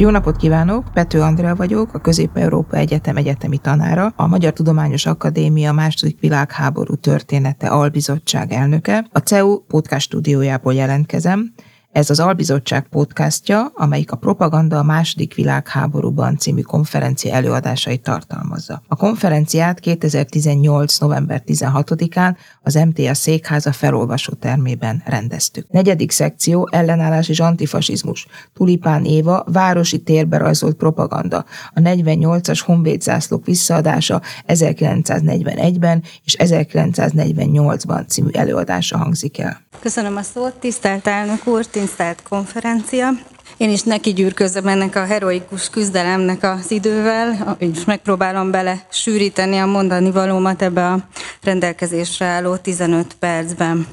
Jó napot kívánok! Pető Andrea vagyok, a Közép-Európa Egyetem egyetemi tanára, a Magyar Tudományos Akadémia második világháború története albizottság elnöke. A CEU podcast stúdiójából jelentkezem, ez az Albizottság podcastja, amelyik a Propaganda a második világháborúban című konferencia előadásait tartalmazza. A konferenciát 2018. november 16-án az MTA székháza felolvasó termében rendeztük. Negyedik szekció ellenállás és antifasizmus. Tulipán Éva városi térbe rajzolt propaganda. A 48-as honvéd zászlók visszaadása 1941-ben és 1948-ban című előadása hangzik el. Köszönöm a szót, tisztelt elnök úr, tisztelt konferencia. Én is neki gyűrközöm ennek a heroikus küzdelemnek az idővel, és megpróbálom bele sűríteni a mondani valómat ebbe a rendelkezésre álló 15 percben.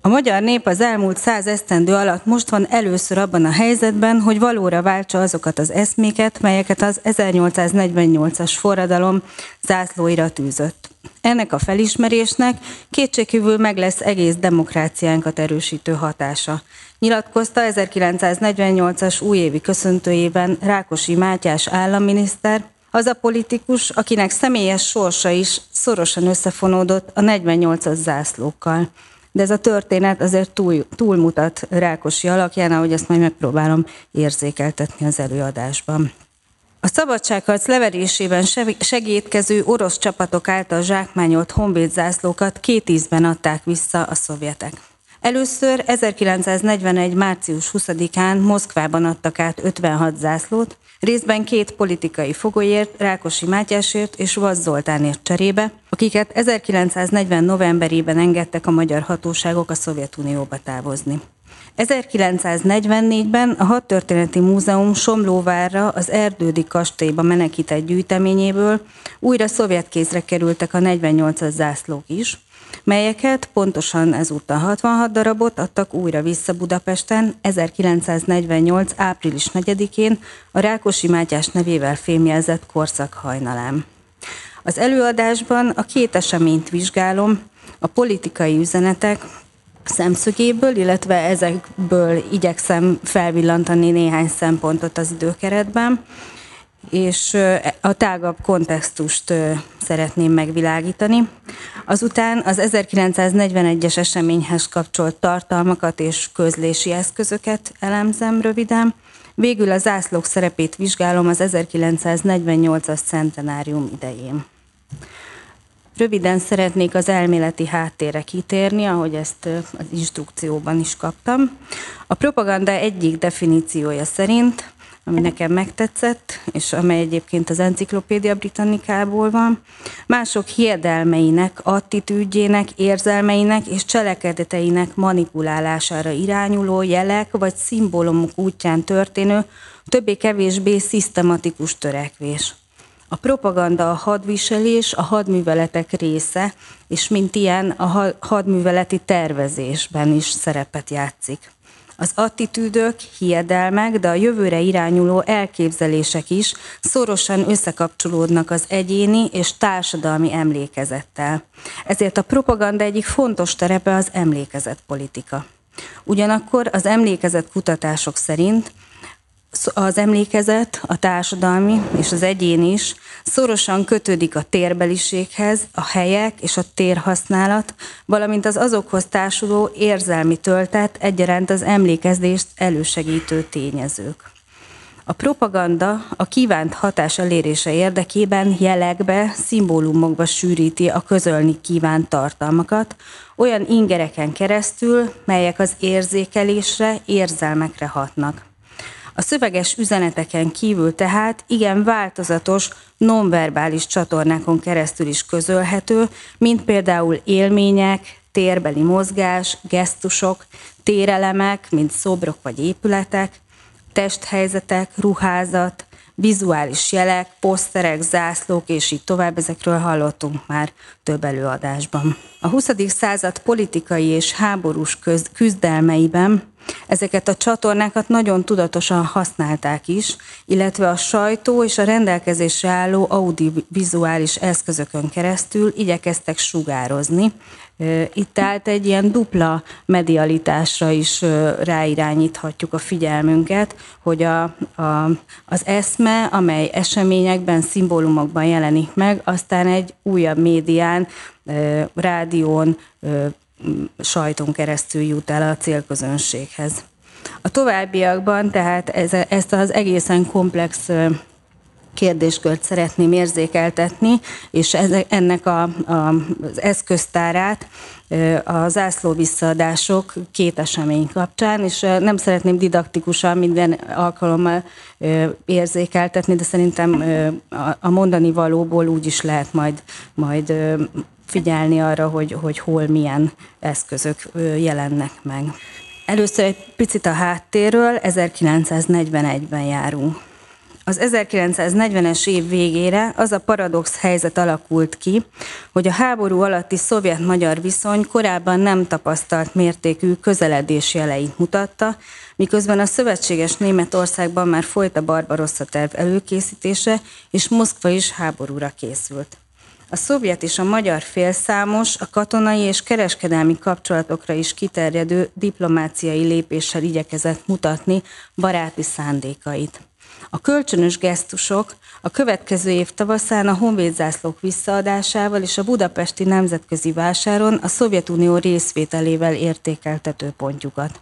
A magyar nép az elmúlt száz esztendő alatt most van először abban a helyzetben, hogy valóra váltsa azokat az eszméket, melyeket az 1848-as forradalom zászlóira tűzött. Ennek a felismerésnek kétségkívül meg lesz egész demokráciánkat erősítő hatása. Nyilatkozta 1948-as újévi köszöntőjében Rákosi Mátyás államminiszter, az a politikus, akinek személyes sorsa is szorosan összefonódott a 48-as zászlókkal. De ez a történet azért túl, túlmutat Rákosi alakján, ahogy ezt majd megpróbálom érzékeltetni az előadásban. A szabadságharc leverésében segítkező orosz csapatok által zsákmányolt honvéd zászlókat két ízben adták vissza a szovjetek. Először 1941. március 20-án Moszkvában adtak át 56 zászlót, részben két politikai fogolyért, Rákosi Mátyásért és Vaz Zoltánért cserébe, akiket 1940. novemberében engedtek a magyar hatóságok a Szovjetunióba távozni. 1944-ben a Hadtörténeti Múzeum Somlóvárra az Erdődi kastélyba menekített gyűjteményéből újra szovjet kézre kerültek a 48-as zászlók is, melyeket pontosan ezúttal 66 darabot adtak újra vissza Budapesten 1948. április 4-én a Rákosi Mátyás nevével fémjelzett korszak hajnalán. Az előadásban a két eseményt vizsgálom, a politikai üzenetek, szemszögéből, illetve ezekből igyekszem felvillantani néhány szempontot az időkeretben, és a tágabb kontextust szeretném megvilágítani. Azután az 1941-es eseményhez kapcsolt tartalmakat és közlési eszközöket elemzem röviden, végül a zászlók szerepét vizsgálom az 1948-as centenárium idején. Röviden szeretnék az elméleti háttérre kitérni, ahogy ezt az instrukcióban is kaptam. A propaganda egyik definíciója szerint, ami nekem megtetszett, és amely egyébként az Enciklopédia Britannikából van, mások hiedelmeinek, attitűdjének, érzelmeinek és cselekedeteinek manipulálására irányuló jelek vagy szimbólumok útján történő, többé-kevésbé szisztematikus törekvés. A propaganda a hadviselés, a hadműveletek része, és mint ilyen a hadműveleti tervezésben is szerepet játszik. Az attitűdök, hiedelmek, de a jövőre irányuló elképzelések is szorosan összekapcsolódnak az egyéni és társadalmi emlékezettel. Ezért a propaganda egyik fontos terepe az emlékezetpolitika. Ugyanakkor az emlékezet kutatások szerint az emlékezet, a társadalmi és az egyén is szorosan kötődik a térbeliséghez, a helyek és a térhasználat, valamint az azokhoz társuló érzelmi töltet egyaránt az emlékezést elősegítő tényezők. A propaganda a kívánt hatás elérése érdekében jelekbe, szimbólumokba sűríti a közölni kívánt tartalmakat, olyan ingereken keresztül, melyek az érzékelésre, érzelmekre hatnak. A szöveges üzeneteken kívül tehát igen változatos, nonverbális csatornákon keresztül is közölhető, mint például élmények, térbeli mozgás, gesztusok, térelemek, mint szobrok vagy épületek, testhelyzetek, ruházat, vizuális jelek, poszterek, zászlók, és így tovább, ezekről hallottunk már több előadásban. A 20. század politikai és háborús küzdelmeiben Ezeket a csatornákat nagyon tudatosan használták is, illetve a sajtó és a rendelkezésre álló audiovizuális eszközökön keresztül igyekeztek sugározni. Itt tehát egy ilyen dupla medialitásra is ráirányíthatjuk a figyelmünket, hogy a, a, az eszme, amely eseményekben, szimbólumokban jelenik meg, aztán egy újabb médián, rádión, sajton keresztül jut el a célközönséghez. A továbbiakban tehát ez, ezt az egészen komplex kérdéskört szeretném érzékeltetni, és ennek a, a, az eszköztárát a zászló visszaadások két esemény kapcsán, és nem szeretném didaktikusan minden alkalommal érzékeltetni, de szerintem a mondani valóból úgy is lehet majd, majd figyelni arra, hogy, hogy hol milyen eszközök jelennek meg. Először egy picit a háttérről, 1941-ben járunk. Az 1940-es év végére az a paradox helyzet alakult ki, hogy a háború alatti szovjet-magyar viszony korábban nem tapasztalt mértékű közeledés jeleit mutatta, miközben a szövetséges Németországban már folyt a Barbarossa terv előkészítése, és Moszkva is háborúra készült. A szovjet és a magyar fél számos, a katonai és kereskedelmi kapcsolatokra is kiterjedő diplomáciai lépéssel igyekezett mutatni baráti szándékait. A kölcsönös gesztusok a következő év tavaszán a honvédzászlók visszaadásával és a budapesti nemzetközi vásáron a Szovjetunió részvételével értékeltető pontjukat.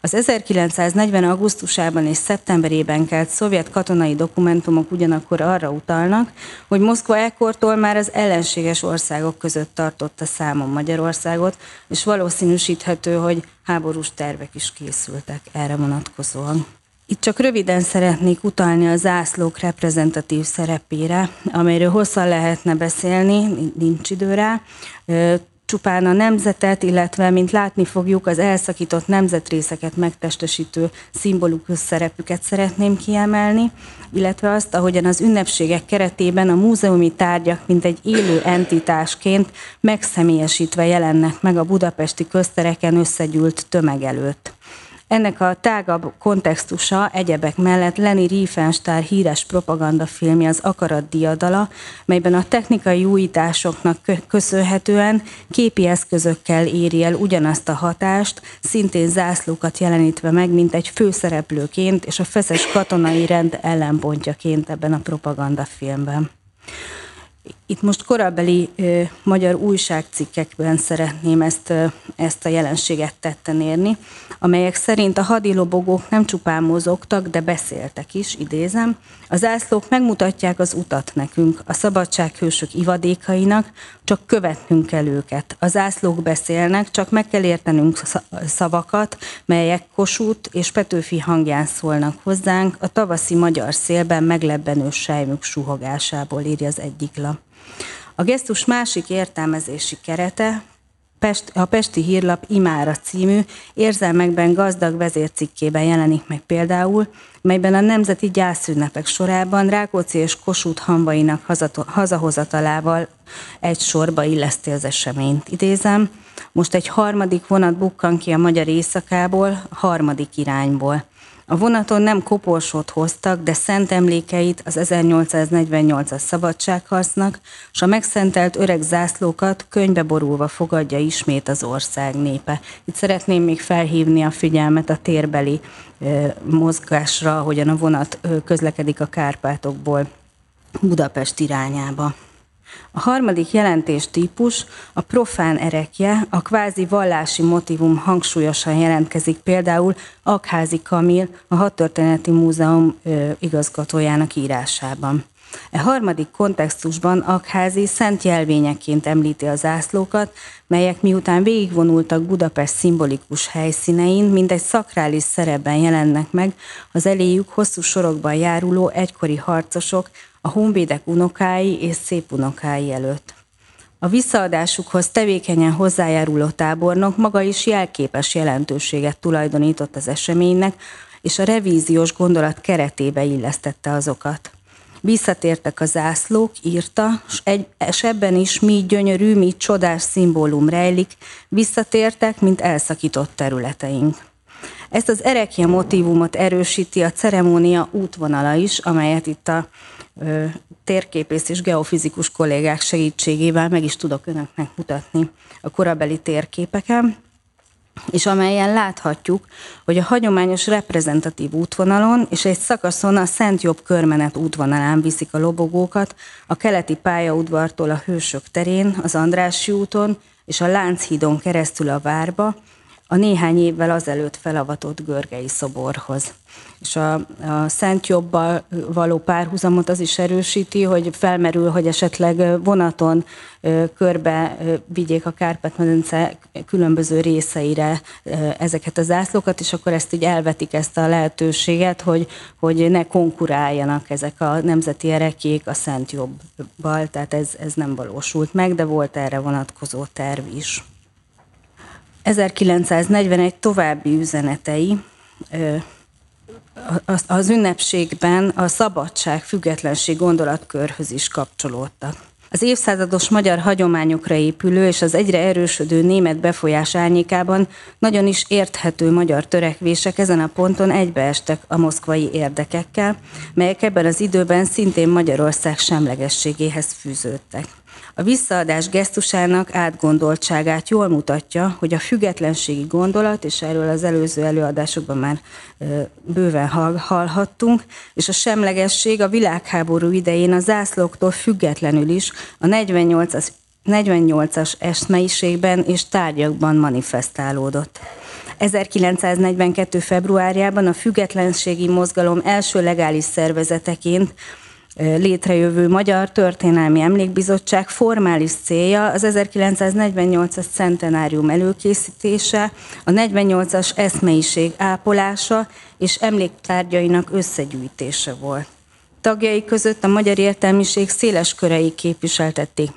Az 1940. augusztusában és szeptemberében kelt szovjet katonai dokumentumok ugyanakkor arra utalnak, hogy Moszkva ekkortól már az ellenséges országok között tartotta számon Magyarországot, és valószínűsíthető, hogy háborús tervek is készültek erre vonatkozóan. Itt csak röviden szeretnék utalni a zászlók reprezentatív szerepére, amelyről hosszan lehetne beszélni, nincs idő rá. Csupán a nemzetet, illetve, mint látni fogjuk, az elszakított nemzetrészeket megtestesítő szimbolikus szerepüket szeretném kiemelni, illetve azt, ahogyan az ünnepségek keretében a múzeumi tárgyak, mint egy élő entitásként megszemélyesítve jelennek meg a budapesti köztereken összegyűlt tömeg előtt. Ennek a tágabb kontextusa egyebek mellett Leni Riefenstahl híres propagandafilmje az Akarat diadala, melyben a technikai újításoknak köszönhetően képi eszközökkel éri el ugyanazt a hatást, szintén zászlókat jelenítve meg, mint egy főszereplőként és a feszes katonai rend ellenpontjaként ebben a propagandafilmben. Itt most korabeli ö, magyar újságcikkekben szeretném ezt, ö, ezt a jelenséget tetten érni, amelyek szerint a hadilobogók nem csupán mozogtak, de beszéltek is, idézem. Az ászlók megmutatják az utat nekünk, a szabadsághősök ivadékainak, csak követnünk kell őket. Az ászlók beszélnek, csak meg kell értenünk szavakat, melyek Kossuth és Petőfi hangján szólnak hozzánk, a tavaszi magyar szélben meglebbenő sejmük suhogásából írja az egyik lap. A gesztus másik értelmezési kerete a Pesti Hírlap Imára című érzelmekben gazdag vezércikkében jelenik meg például, melyben a nemzeti gyászünnepek sorában Rákóczi és Kossuth hamvainak hazahozatalával egy sorba illeszti az eseményt. Idézem, most egy harmadik vonat bukkan ki a magyar éjszakából, harmadik irányból. A vonaton nem koporsót hoztak, de szent emlékeit az 1848-as szabadságharcnak, és a megszentelt öreg zászlókat könyvbe borulva fogadja ismét az ország népe. Itt szeretném még felhívni a figyelmet a térbeli mozgásra, ahogyan a vonat közlekedik a Kárpátokból Budapest irányába. A harmadik jelentés típus, a profán erekje, a kvázi vallási motivum hangsúlyosan jelentkezik például Akházi Kamil, a Hadtörténeti Múzeum igazgatójának írásában. E harmadik kontextusban Akházi szent jelvényeként említi az zászlókat, melyek miután végigvonultak Budapest szimbolikus helyszínein, mint egy szakrális szerepben jelennek meg az eléjük hosszú sorokban járuló egykori harcosok, a honvédek unokái és szép unokái előtt. A visszaadásukhoz tevékenyen hozzájáruló tábornok maga is jelképes jelentőséget tulajdonított az eseménynek, és a revíziós gondolat keretébe illesztette azokat. Visszatértek a zászlók, írta, és, egy, és ebben is mi gyönyörű, mi csodás szimbólum rejlik, visszatértek, mint elszakított területeink. Ezt az erekia motivumot erősíti a ceremónia útvonala is, amelyet itt a térképész és geofizikus kollégák segítségével meg is tudok önöknek mutatni a korabeli térképeken és amelyen láthatjuk, hogy a hagyományos reprezentatív útvonalon és egy szakaszon a Szent Jobb körmenet útvonalán viszik a lobogókat, a keleti pályaudvartól a Hősök terén, az Andrássy úton és a Lánchídon keresztül a várba, a néhány évvel azelőtt felavatott Görgei szoborhoz. És a, a Szent Jobbal való párhuzamot az is erősíti, hogy felmerül, hogy esetleg vonaton körbe vigyék a Kárpát-medence különböző részeire ezeket a zászlókat, és akkor ezt így elvetik ezt a lehetőséget, hogy, hogy ne konkuráljanak ezek a nemzeti erekék a Szent Jobbal, tehát ez, ez nem valósult meg, de volt erre vonatkozó terv is. 1941 további üzenetei az ünnepségben a szabadság, függetlenség gondolatkörhöz is kapcsolódtak. Az évszázados magyar hagyományokra épülő és az egyre erősödő német befolyás árnyékában nagyon is érthető magyar törekvések ezen a ponton egybeestek a moszkvai érdekekkel, melyek ebben az időben szintén Magyarország semlegességéhez fűződtek. A visszaadás gesztusának átgondoltságát jól mutatja, hogy a függetlenségi gondolat, és erről az előző előadásokban már bőven hallhattunk, és a semlegesség a világháború idején a zászlóktól függetlenül is a 48-as 48-as eszmeiségben és tárgyakban manifestálódott. 1942. februárjában a függetlenségi mozgalom első legális szervezeteként létrejövő Magyar Történelmi Emlékbizottság formális célja az 1948-as centenárium előkészítése, a 48-as eszmeiség ápolása és emléktárgyainak összegyűjtése volt. Tagjai között a magyar értelmiség széles körei képviseltették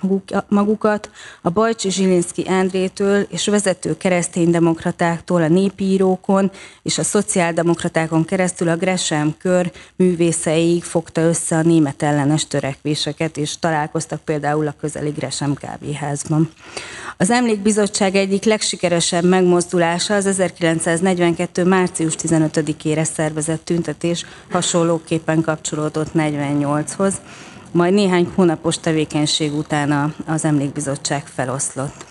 magukat, a Bajcsi Zsilinszki Endrétől és vezető kereszténydemokratáktól a népírókon és a szociáldemokratákon keresztül a Gresham kör művészeig fogta össze a német ellenes törekvéseket, és találkoztak például a közeli Gresham kávéházban. Az Emlékbizottság egyik legsikeresebb megmozdulása az 1942. március 15-ére szervezett tüntetés hasonlóképpen kapcsolódott 48-hoz, majd néhány hónapos tevékenység után az Emlékbizottság feloszlott.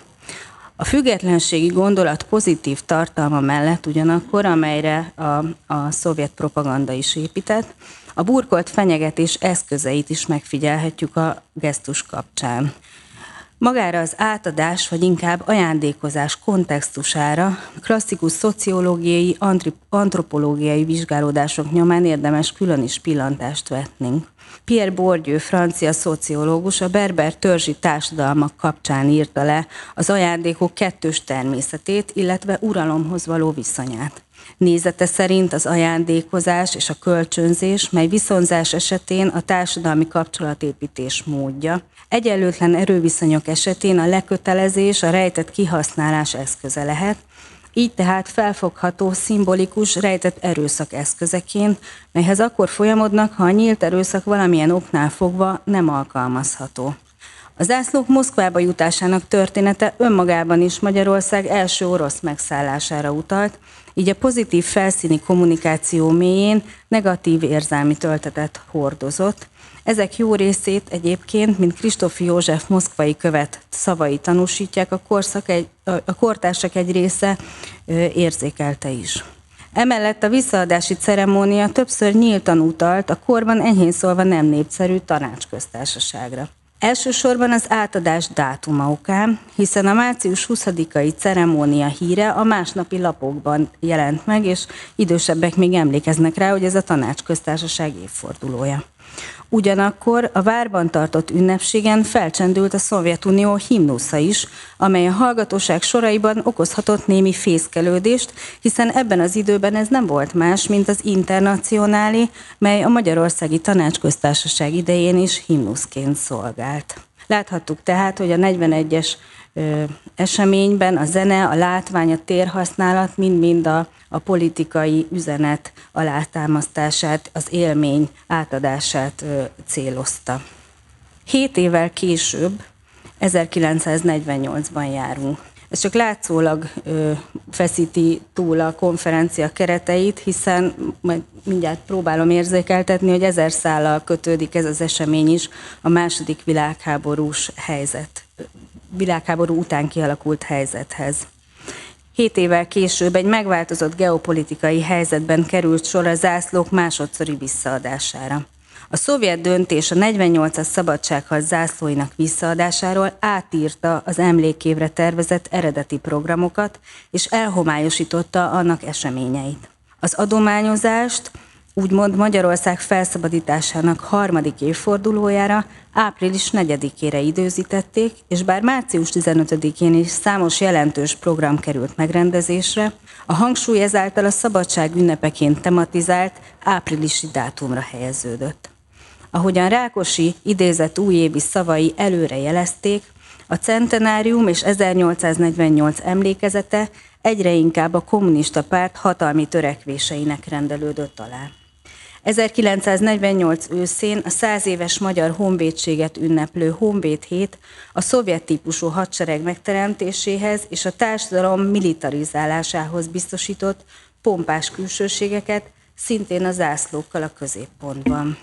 A függetlenségi gondolat pozitív tartalma mellett ugyanakkor, amelyre a, a szovjet propaganda is épített, a burkolt fenyegetés eszközeit is megfigyelhetjük a gesztus kapcsán. Magára az átadás, vagy inkább ajándékozás kontextusára klasszikus szociológiai, antropológiai vizsgálódások nyomán érdemes külön is pillantást vetnünk. Pierre Bourdieu, francia szociológus, a berber törzsi társadalmak kapcsán írta le az ajándékok kettős természetét, illetve uralomhoz való viszonyát. Nézete szerint az ajándékozás és a kölcsönzés, mely viszonzás esetén a társadalmi kapcsolatépítés módja, egyenlőtlen erőviszonyok esetén a lekötelezés, a rejtett kihasználás eszköze lehet, így tehát felfogható, szimbolikus, rejtett erőszak eszközeként, melyhez akkor folyamodnak, ha a nyílt erőszak valamilyen oknál fogva nem alkalmazható. Az zászlók Moszkvába jutásának története önmagában is Magyarország első orosz megszállására utalt, így a pozitív felszíni kommunikáció mélyén negatív érzelmi töltetet hordozott. Ezek jó részét egyébként, mint Kristófi József moszkvai követ szavai tanúsítják, a, korszak egy, a kortársak egy része érzékelte is. Emellett a visszaadási ceremónia többször nyíltan utalt a korban enyhén szólva nem népszerű tanácsköztársaságra. Elsősorban az átadás dátuma okán, hiszen a március 20-ai ceremónia híre a másnapi lapokban jelent meg, és idősebbek még emlékeznek rá, hogy ez a tanácsköztársaság évfordulója. Ugyanakkor a várban tartott ünnepségen felcsendült a Szovjetunió himnusza is, amely a hallgatóság soraiban okozhatott némi fészkelődést, hiszen ebben az időben ez nem volt más, mint az internacionáli, mely a Magyarországi Tanácsköztársaság idején is himnuszként szolgált. Láthattuk tehát, hogy a 41-es eseményben a zene, a látvány, a térhasználat mind-mind a, a politikai üzenet alátámasztását, az élmény átadását célozta. Hét évvel később, 1948-ban járunk. Ez csak látszólag ö, feszíti túl a konferencia kereteit, hiszen majd mindjárt próbálom érzékeltetni, hogy ezer szállal kötődik ez az esemény is a második világháborús helyzet, világháború után kialakult helyzethez. Hét évvel később egy megváltozott geopolitikai helyzetben került sor a zászlók másodszori visszaadására. A szovjet döntés a 48-as szabadságharc zászlóinak visszaadásáról átírta az emlékévre tervezett eredeti programokat, és elhomályosította annak eseményeit. Az adományozást úgymond Magyarország felszabadításának harmadik évfordulójára április 4-ére időzítették, és bár március 15-én is számos jelentős program került megrendezésre, a hangsúly ezáltal a szabadság ünnepeként tematizált áprilisi dátumra helyeződött. Ahogyan Rákosi idézett újévi szavai előre jelezték, a centenárium és 1848 emlékezete egyre inkább a kommunista párt hatalmi törekvéseinek rendelődött alá. 1948 őszén a száz éves magyar honvédséget ünneplő Honvéd hét a szovjet típusú hadsereg megteremtéséhez és a társadalom militarizálásához biztosított pompás külsőségeket, szintén a zászlókkal a középpontban.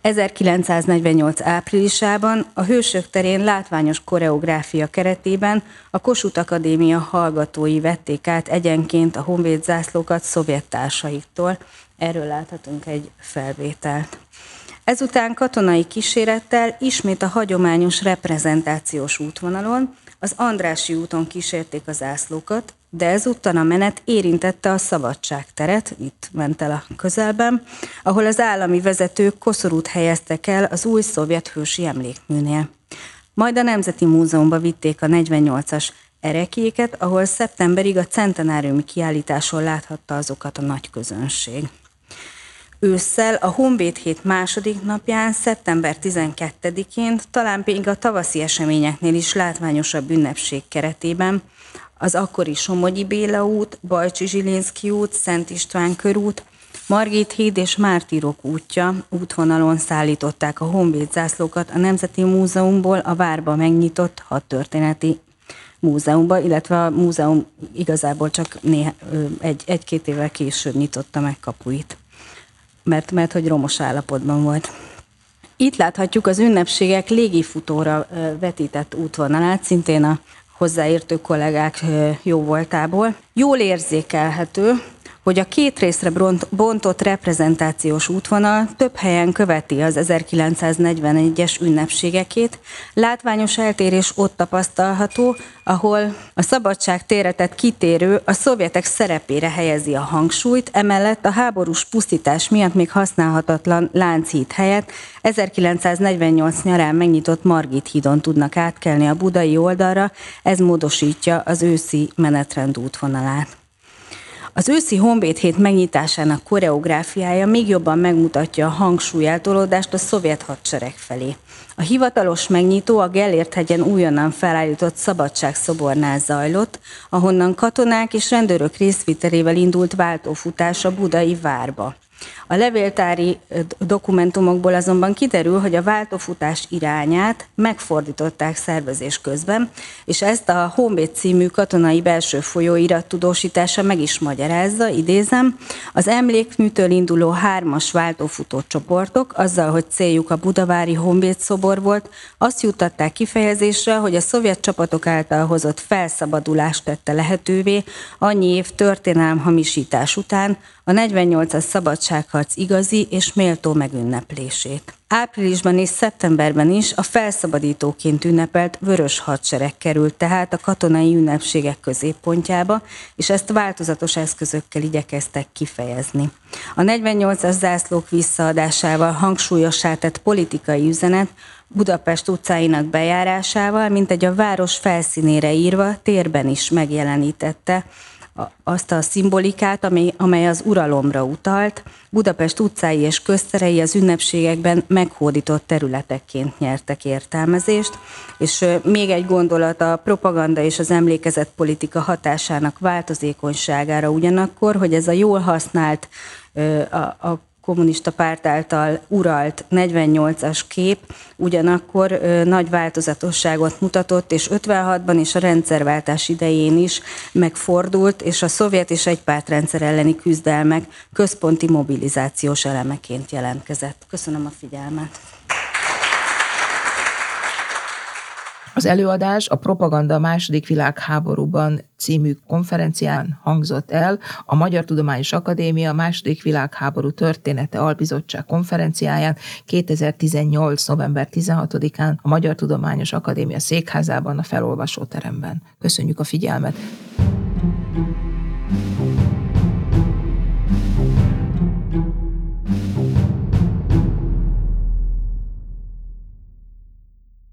1948 áprilisában a Hősök terén látványos koreográfia keretében a Kossuth Akadémia hallgatói vették át egyenként a honvéd zászlókat szovjet társaiktól. Erről láthatunk egy felvételt. Ezután katonai kísérettel ismét a hagyományos reprezentációs útvonalon, az Andrási úton kísérték az zászlókat, de ezúttal a menet érintette a szabadságteret, itt ment el a közelben, ahol az állami vezetők koszorút helyeztek el az új szovjet hősi emlékműnél. Majd a Nemzeti Múzeumba vitték a 48-as erekéket, ahol szeptemberig a centenáriumi kiállításon láthatta azokat a nagy közönség. Ősszel a Honvéd hét második napján, szeptember 12-én, talán még a tavaszi eseményeknél is látványosabb ünnepség keretében az akkori Somogyi Béla út, Bajcsi Zsilinszki út, Szent István körút, Margit híd és Mártirok útja útvonalon szállították a honvéd zászlókat a Nemzeti Múzeumból a várba megnyitott hadtörténeti múzeumba, illetve a múzeum igazából csak néha, egy, egy-két évvel később nyitotta meg kapuit, mert, mert hogy romos állapotban volt. Itt láthatjuk az ünnepségek légifutóra vetített útvonalát, szintén a hozzáértő kollégák jó voltából. Jól érzékelhető, hogy a két részre bontott reprezentációs útvonal több helyen követi az 1941-es ünnepségekét. Látványos eltérés ott tapasztalható, ahol a szabadság téretett kitérő a szovjetek szerepére helyezi a hangsúlyt, emellett a háborús pusztítás miatt még használhatatlan Lánchíd helyett 1948 nyarán megnyitott Margit hídon tudnak átkelni a budai oldalra, ez módosítja az őszi menetrend útvonalát. Az őszi Honvéd hét megnyitásának koreográfiája még jobban megmutatja a hangsúlyeltolódást a szovjet hadsereg felé. A hivatalos megnyitó a Gellért hegyen újonnan felállított szabadságszobornál zajlott, ahonnan katonák és rendőrök részvételével indult váltófutás a budai várba. A levéltári dokumentumokból azonban kiderül, hogy a váltófutás irányát megfordították szervezés közben, és ezt a Honvéd című katonai belső folyóirat tudósítása meg is magyarázza, idézem, az emlékműtől induló hármas váltófutó csoportok, azzal, hogy céljuk a budavári Honvéd szobor volt, azt juttatták kifejezésre, hogy a szovjet csapatok által hozott felszabadulást tette lehetővé annyi év történelm hamisítás után, a 48-as szabadságharc igazi és méltó megünneplését. Áprilisban és szeptemberben is a felszabadítóként ünnepelt vörös hadsereg került tehát a katonai ünnepségek középpontjába, és ezt változatos eszközökkel igyekeztek kifejezni. A 48-as zászlók visszaadásával hangsúlyossá tett politikai üzenet Budapest utcáinak bejárásával, mint egy a város felszínére írva, térben is megjelenítette azt a szimbolikát, amely, amely az uralomra utalt. Budapest utcái és közterei az ünnepségekben meghódított területekként nyertek értelmezést, és még egy gondolat a propaganda és az emlékezett politika hatásának változékonyságára ugyanakkor, hogy ez a jól használt a kommunista párt által uralt 48-as kép ugyanakkor nagy változatosságot mutatott, és 56-ban és a rendszerváltás idején is megfordult, és a szovjet és egy pártrendszer elleni küzdelmek központi mobilizációs elemeként jelentkezett. Köszönöm a figyelmet. Az előadás a Propaganda a második világháborúban című konferencián hangzott el a Magyar Tudományos Akadémia második világháború története albizottság konferenciáján 2018. november 16-án a Magyar Tudományos Akadémia székházában a felolvasóteremben. Köszönjük a figyelmet!